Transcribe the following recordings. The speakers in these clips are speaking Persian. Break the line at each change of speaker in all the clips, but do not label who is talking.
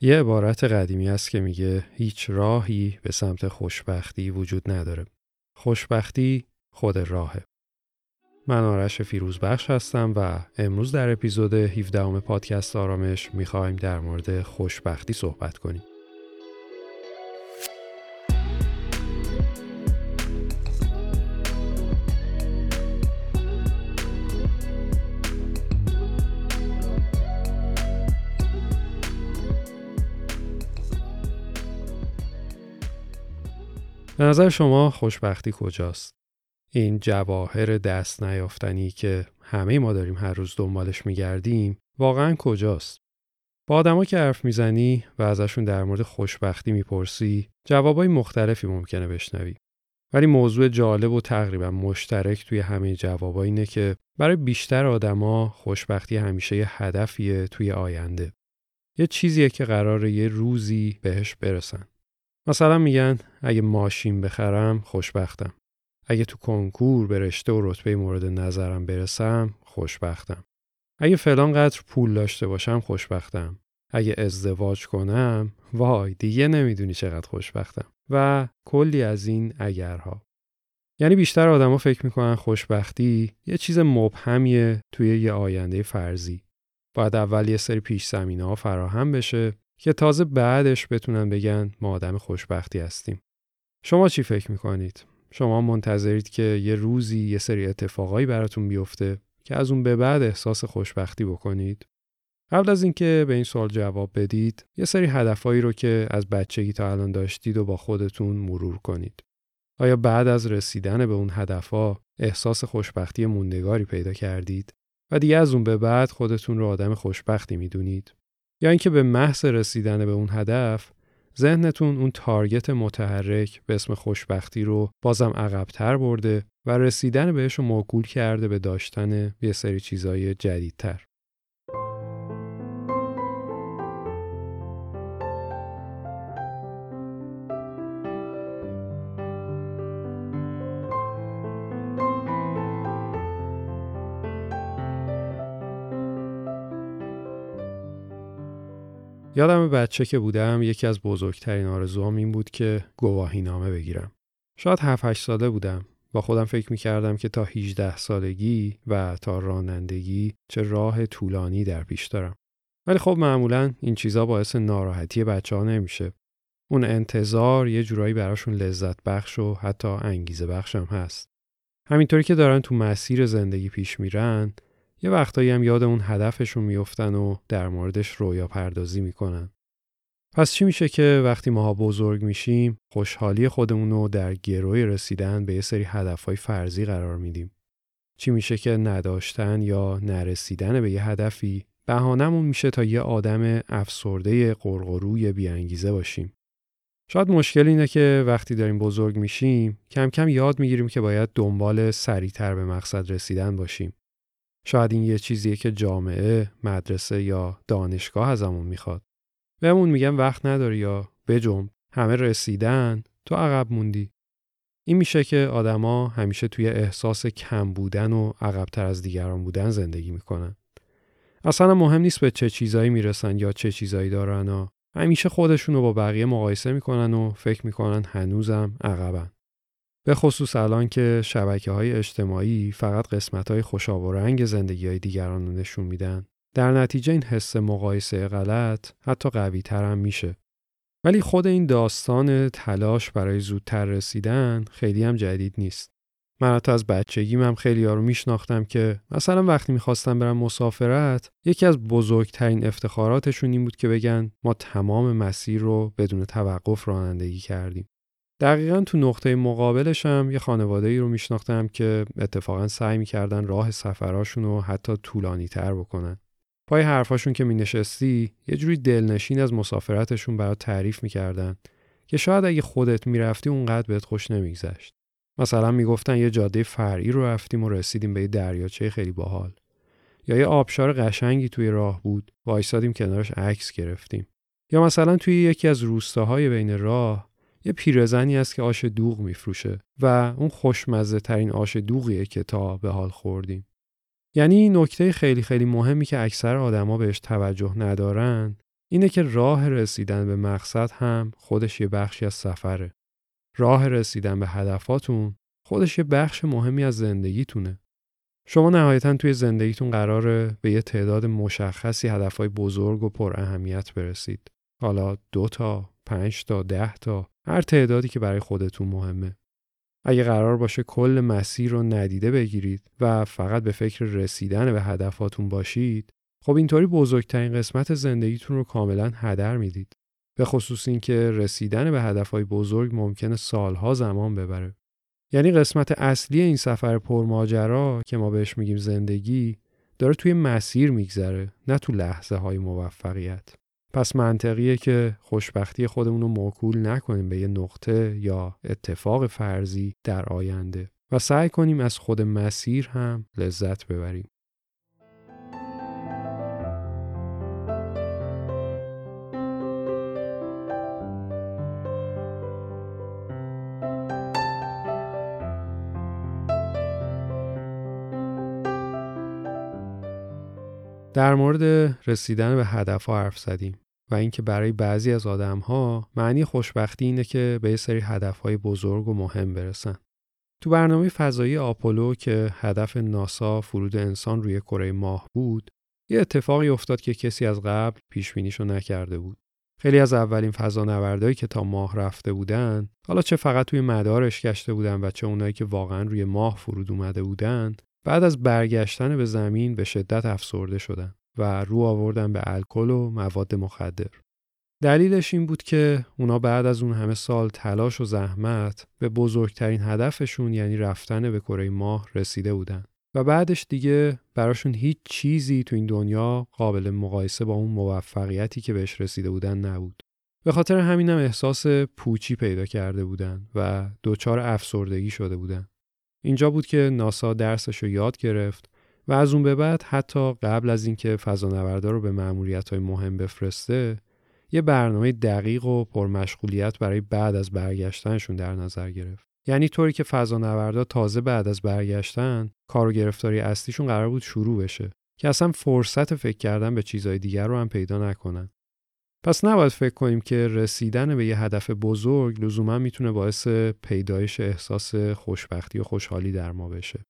یه عبارت قدیمی است که میگه هیچ راهی به سمت خوشبختی وجود نداره. خوشبختی خود راهه. من آرش فیروزبخش هستم و امروز در اپیزود 17 پادکست آرامش می‌خوایم در مورد خوشبختی صحبت کنیم. به نظر شما خوشبختی کجاست؟ این جواهر دست نیافتنی که همه ما داریم هر روز دنبالش میگردیم واقعا کجاست؟ با آدما که حرف می‌زنی و ازشون در مورد خوشبختی می‌پرسی جوابای مختلفی ممکنه بشنوی. ولی موضوع جالب و تقریبا مشترک توی همه جوابا اینه که برای بیشتر آدما خوشبختی همیشه یه هدفیه توی آینده. یه چیزیه که قراره یه روزی بهش برسن. مثلا میگن اگه ماشین بخرم خوشبختم. اگه تو کنکور به رشته و رتبه مورد نظرم برسم خوشبختم. اگه فلان قدر پول داشته باشم خوشبختم. اگه ازدواج کنم وای دیگه نمی‌دونی چقدر خوشبختم و کلی از این اگرها. یعنی بیشتر آدما فکر می‌کنن خوشبختی یه چیز مبهمیه توی یه آینده فرضی. باید اول یه سری پیش زمینه ها فراهم بشه که تازه بعدش بتونن بگن ما آدم خوشبختی هستیم. شما چی فکر می‌کنید؟ شما منتظرید که یه روزی یه سری اتفاقایی براتون بیفته که از اون به بعد احساس خوشبختی بکنید؟ قبل از اینکه به این سوال جواب بدید، یه سری هدفهایی رو که از بچگی تا الان داشتید و با خودتون مرور کنید. آیا بعد از رسیدن به اون هدفها احساس خوشبختی موندگاری پیدا کردید و دیگه از اون به بعد خودتون رو آدم خوشبختی می‌دونید؟ یا اینکه به محض رسیدن به اون هدف ذهنتون اون تارگت متحرک به اسم خوشبختی رو بازم عقبتر برده و رسیدن بهش رو موکول کرده به داشتن یه سری چیزای جدیدتر. یادم بچه که بودم یکی از بزرگترین آرزوهام این بود که گواهی نامه بگیرم. شاید 7 ساله بودم. با خودم فکر می کردم که تا 18 سالگی و تا رانندگی چه راه طولانی در پیش دارم. ولی خب معمولا این چیزا باعث ناراحتی بچه ها نمیشه. اون انتظار یه جورایی براشون لذت بخش و حتی انگیزه بخشم هست. همینطوری که دارن تو مسیر زندگی پیش میرن یه وقتایی هم یاد اون هدفشون میفتن و در موردش رویا پردازی می‌کنن. پس چی میشه که وقتی ماها بزرگ میشیم خوشحالی خودمون رو در گروی رسیدن به یه سری هدفهای فرضی قرار میدیم؟ چی میشه که نداشتن یا نرسیدن به یه هدفی بهانمون میشه تا یه آدم افسرده قرقروی بیانگیزه باشیم؟ شاید مشکل اینه که وقتی داریم بزرگ میشیم کم کم یاد می‌گیریم که باید دنبال سریعتر به مقصد رسیدن باشیم. شاید این یه چیزیه که جامعه، مدرسه یا دانشگاه ازمون می‌خواد. بهمون میگن وقت نداری یا بجنب همه رسیدن تو عقب موندی. این میشه که آدما همیشه توی احساس کم بودن و عقبتر از دیگران بودن زندگی می‌کنن. اصلا مهم نیست به چه چیزایی می‌رسن یا چه چیزایی دارن و همیشه خودشون رو با بقیه مقایسه می‌کنن و فکر می‌کنن هنوزم عقبن. به خصوص الان که شبکه های اجتماعی فقط قسمت های خوشاب و رنگ زندگی های دیگران رو نشون میدن. در نتیجه این حس مقایسه غلط حتی قوی تر هم میشه. ولی خود این داستان تلاش برای زودتر رسیدن خیلی هم جدید نیست. من حتی از بچگیم هم خیلی ها رو میشناختم که مثلا وقتی می‌خواستم برم مسافرت یکی از بزرگترین افتخاراتشون این بود که بگن ما تمام مسیر رو بدون توقف رانندگی کردیم. دقیقا تو نقطه مقابلش هم یه خانواده ای رو میشناختم که اتفاقا سعی می‌کردن راه سفراشون رو حتی طولانی تر بکنن. پای حرفاشون که مینشستی یه جوری دلنشین از مسافرتشون برات تعریف می‌کردن که شاید اگه خودت می‌رفتی اونقدر بهت خوش نمیگذشت. مثلا می‌گفتن یه جاده فرعی رو رفتیم و رسیدیم به یه دریاچه خیلی باحال. یا یه آبشار قشنگی توی راه بود وایسادیم کنارش عکس گرفتیم. یا مثلا توی یکی از روستاهای بین راه یه پیرزنی است که آش دوغ میفروشه و اون خوشمزه ترین آش دوغیه که تا به حال خوردیم. یعنی نکته خیلی خیلی مهمی که اکثر آدما بهش توجه ندارن اینه که راه رسیدن به مقصد هم خودش یه بخشی از سفره. راه رسیدن به هدفاتون خودش یه بخش مهمی از زندگیتونه. شما نهایتا توی زندگیتون قراره به یه تعداد مشخصی هدفهای بزرگ و پر اهمیت برسید. حالا دو تا، پنج تا، ده تا، هر تعدادی که برای خودتون مهمه. اگه قرار باشه کل مسیر رو ندیده بگیرید و فقط به فکر رسیدن به هدفاتون باشید، خب اینطوری بزرگترین قسمت زندگیتون رو کاملا هدر می‌دید. به خصوص اینکه رسیدن به هدفهای بزرگ ممکنه سالها زمان ببره. یعنی قسمت اصلی این سفر پرماجرا که ما بهش میگیم زندگی داره توی مسیر میگذره نه تو لحظه های موفقیت. پس منطقیه که خوشبختی خودمون رو موکول نکنیم به یه نقطه یا اتفاق فرضی در آینده و سعی کنیم از خود مسیر هم لذت ببریم. در مورد رسیدن به هدف ها حرف زدیم و اینکه برای بعضی از آدم ها معنی خوشبختی اینه که به یه سری هدف های بزرگ و مهم برسن. تو برنامه فضایی آپولو که هدف ناسا فرود انسان روی کره ماه بود، یه اتفاقی افتاد که کسی از قبل پیش بینیشو نکرده بود. خیلی از اولین فضانوردایی که تا ماه رفته بودن، حالا چه فقط توی مدارش گشته بودن و چه اونایی که واقعا روی ماه فرود اومده بودن، بعد از برگشتن به زمین به شدت افسرده شدن و رو آوردن به الکل و مواد مخدر. دلیلش این بود که اونا بعد از اون همه سال تلاش و زحمت به بزرگترین هدفشون یعنی رفتن به کره ماه رسیده بودن و بعدش دیگه براشون هیچ چیزی تو این دنیا قابل مقایسه با اون موفقیتی که بهش رسیده بودن نبود. به خاطر همینم احساس پوچی پیدا کرده بودن و دچار افسردگی شده بودن. اینجا بود که ناسا درسش رو یاد گرفت و از اون به بعد حتی قبل از اینکه فضانوردا رو به مأموریت های مهم بفرسته یه برنامه دقیق و پرمشغولیت برای بعد از برگشتنشون در نظر گرفت. یعنی طوری که فضانوردا تازه بعد از برگشتن کار و گرفتاری اصلیشون قرار بود شروع بشه که اصلا فرصت فکر کردن به چیزهای دیگر رو هم پیدا نکنن. پس نباید فکر کنیم که رسیدن به یه هدف بزرگ لزوما می‌تونه باعث پیدایش احساس خوشبختی و خوشحالی در ما بشه.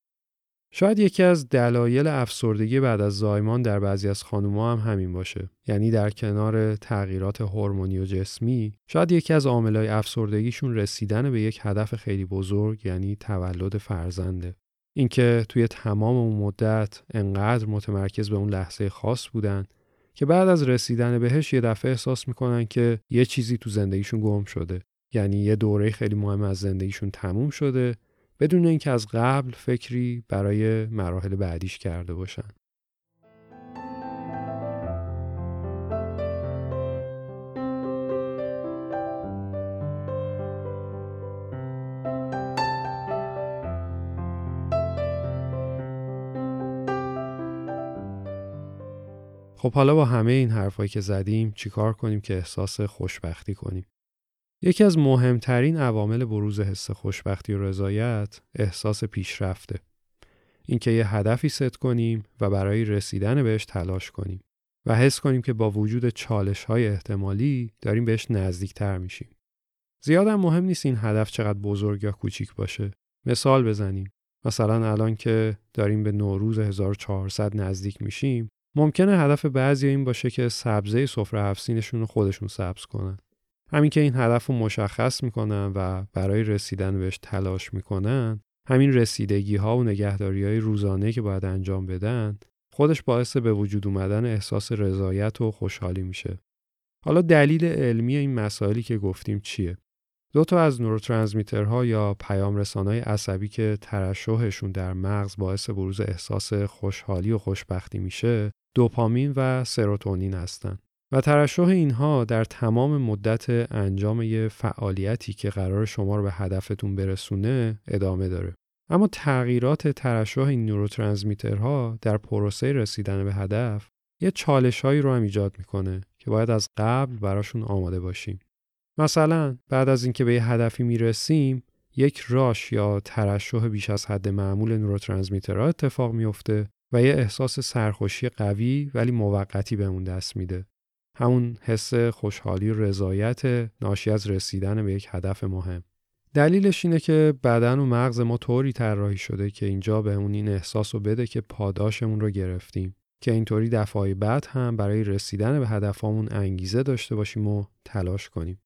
شاید یکی از دلایل افسردگی بعد از زایمان در بعضی از خانوما هم همین باشه. یعنی در کنار تغییرات هورمونی و جسمی، شاید یکی از عاملای افسردگیشون رسیدن به یک هدف خیلی بزرگ یعنی تولد فرزنده. اینکه توی تمام اون مدت انقدر متمرکز به اون لحظه خاص بودن که بعد از رسیدن بهش یه دفعه احساس می‌کنن که یه چیزی تو زندگیشون گم شده یعنی یه دوره خیلی مهم از زندگیشون تموم شده بدون اینکه از قبل فکری برای مراحل بعدیش کرده باشن. خب حالا با همه این حرفایی که زدیم چیکار کنیم که احساس خوشبختی کنیم؟ یکی از مهمترین عوامل بروز حس خوشبختی و رضایت احساس پیشرفته. اینکه یه هدفی ست کنیم و برای رسیدن بهش تلاش کنیم و حس کنیم که با وجود چالش های احتمالی داریم بهش نزدیکتر میشیم. زیاد مهم نیست این هدف چقدر بزرگ یا کوچیک باشه. مثال بزنیم. مثلا الان که داریم به نوروز 1400 نزدیک میشیم ممکنه هدف بعضی این باشه که سبزه سفره هفسینشون رو خودشون سبز کنن. همین که این هدف رو مشخص می‌کنن و برای رسیدن بهش تلاش می‌کنن همین رسیدگی ها و نگهداری های روزانه که باید انجام بدن خودش باعث به وجود اومدن احساس رضایت و خوشحالی میشه. حالا دلیل علمی این مسائلی که گفتیم چیه؟ دو تا از نوروترانسمیترها یا پیام رسانای عصبی که ترشحشون در مغز باعث بروز احساس خوشحالی و خوشبختی میشه دوپامین و سروتونین هستند. و ترشح اینها در تمام مدت انجام یه فعالیتی که قرار شما رو به هدفتون برسونه ادامه داره. اما تغییرات ترشح این نوروترانسمیترها در پروسه رسیدن به هدف یه چالش هایی رو هم ایجاد می‌کنه که باید از قبل براشون آماده باشیم. مثلا بعد از اینکه به یه هدفی می‌رسیم یک راش یا ترشح بیش از حد معمول نوروترانسمیترها اتفاق میفته و یه احساس سرخوشی قوی ولی موقتی بهمون دست میده. همون حس خوشحالی رضایت ناشی از رسیدن به یک هدف مهم. دلیلش اینه که بدن و مغز ما طوری طراحی شده که اینجا به اون این احساس رو بده که پاداشمون رو گرفتیم. که اینطوری دفعه بعد هم برای رسیدن به هدفمون انگیزه داشته باشیم و تلاش کنیم.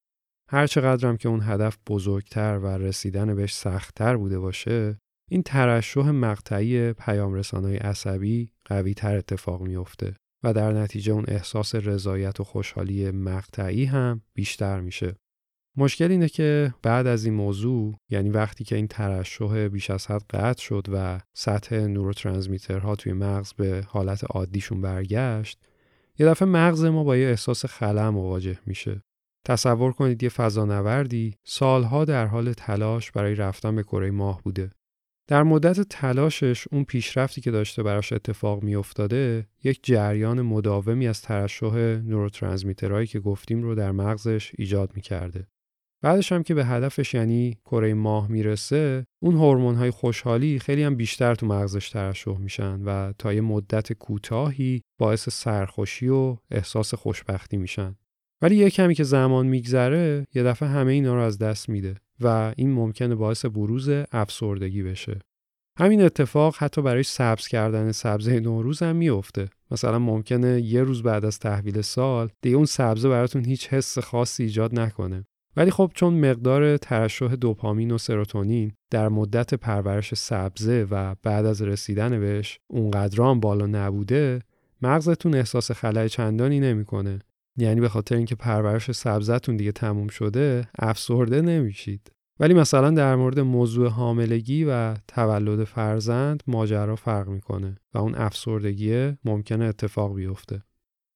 هر چقدرم که اون هدف بزرگتر و رسیدن بهش سختتر بوده باشه این ترشح مقطعی پیام رسانای عصبی قوی تر اتفاق میافته. و در نتیجه اون احساس رضایت و خوشحالی مقطعی هم بیشتر میشه. مشکل اینه که بعد از این موضوع یعنی وقتی که این ترشح بیش از حد قطع شد و سطح نوروترانسمیترها توی مغز به حالت عادیشون برگشت یه دفعه مغز ما با یه احساس خلع مواجه میشه تصور کنید یه فضانوردی سالها در حال تلاش برای رفتن به کره ماه بوده در مدت تلاشش اون پیشرفتی که داشته براش اتفاق میافتاده یک جریان مداومی از ترشح نوروترانسمیترهایی که گفتیم رو در مغزش ایجاد می‌کرده. بعدش هم که به هدفش یعنی کره ماه می‌رسه اون هورمون های خوشحالی خیلی هم بیشتر تو مغزش ترشح میشن و تا یه مدت کوتاهی باعث سرخوشی و احساس خوشبختی میشن ولی یه کمی که زمان میگذره یه دفعه همه اینا رو از دست میده و این ممکنه باعث بروز افسردگی بشه. همین اتفاق حتی برای سبز کردن سبزه نوروز هم میفته مثلا ممکنه یه روز بعد از تحویل سال دیگه اون سبزه براتون هیچ حس خاصی ایجاد نکنه. ولی خب چون مقدار ترشح دوپامین و سروتونین در مدت پرورش سبزه و بعد از رسیدن بهش اونقدران بالا نبوده مغزتون احساس خلای چندانی نمی‌کنه. یعنی به خاطر اینکه پرورش سبزتون دیگه تموم شده افسرده نمیشید. ولی مثلا در مورد موضوع حاملگی و تولد فرزند ماجرا فرق می‌کنه و اون افسردگی ممکنه اتفاق بیفته.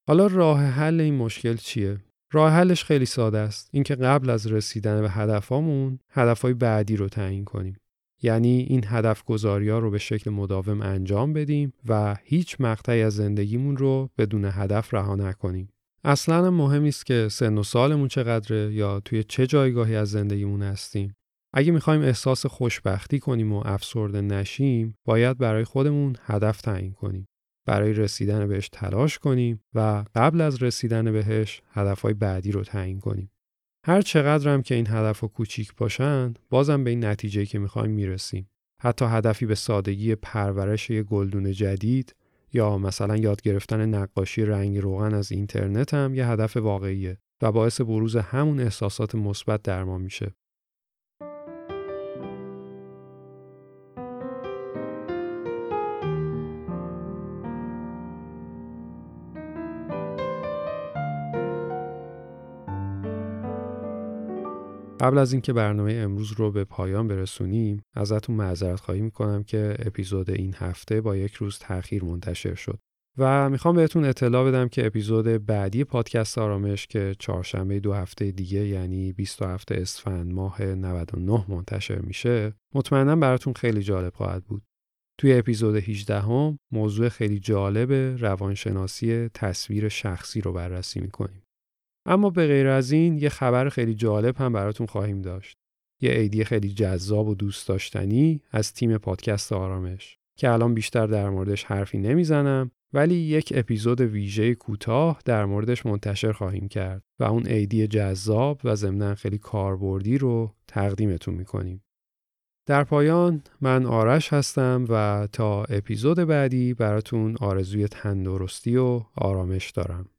حالا راه حل این مشکل چیه؟ راه حلش خیلی ساده است. اینکه قبل از رسیدن به هدفامون هدفهای بعدی رو تعیین کنیم. یعنی این هدف گذاری ها رو به شکل مداوم انجام بدیم و هیچ مقطعی از زندگیمون رو بدون هدف رها نکنیم. اصلا مهم نیست که سن و سالمون چقدره یا توی چه جایگاهی از زندگیمون هستیم. اگه می‌خوایم احساس خوشبختی کنیم و افسرده نشیم، باید برای خودمون هدف تعیین کنیم. برای رسیدن بهش تلاش کنیم و قبل از رسیدن بهش هدفهای بعدی رو تعیین کنیم. هر چقدر هم که این هدف و کوچیک باشن، بازم به این نتیجه که می‌خوایم می‌رسیم. حتی هدفی به سادگی پرورش یه گلدون جدید یا مثلا یاد گرفتن نقاشی رنگ روغن از اینترنت هم یه هدف واقعیه و باعث بروز همون احساسات مثبت در ما میشه. قبل از اینکه برنامه امروز رو به پایان برسونیم ازتون معذرت خواهی می‌کنم که اپیزود این هفته با یک روز تاخیر منتشر شد. و می‌خوام بهتون اطلاع بدم که اپیزود بعدی پادکست آرامش که چهارشنبه دو هفته دیگه یعنی 27 اسفند ماه 99 منتشر میشه مطمئنا براتون خیلی جالب خواهد بود. توی اپیزود 18 هم موضوع خیلی جالب روانشناسی تصویر شخصی رو بررسی می‌کنیم. اما به غیر از این یه خبر خیلی جالب هم براتون خواهیم داشت. یه ایدی خیلی جذاب و دوست داشتنی از تیم پادکست آرامش که الان بیشتر در موردش حرفی نمی‌زنم ولی یک اپیزود ویژه کوتاه در موردش منتشر خواهیم کرد و اون ایدی جذاب و ضمنا خیلی کاربردی رو تقدیمتون می‌کنیم. در پایان من آرش هستم و تا اپیزود بعدی براتون آرزوی تندرستی و آرامش دارم.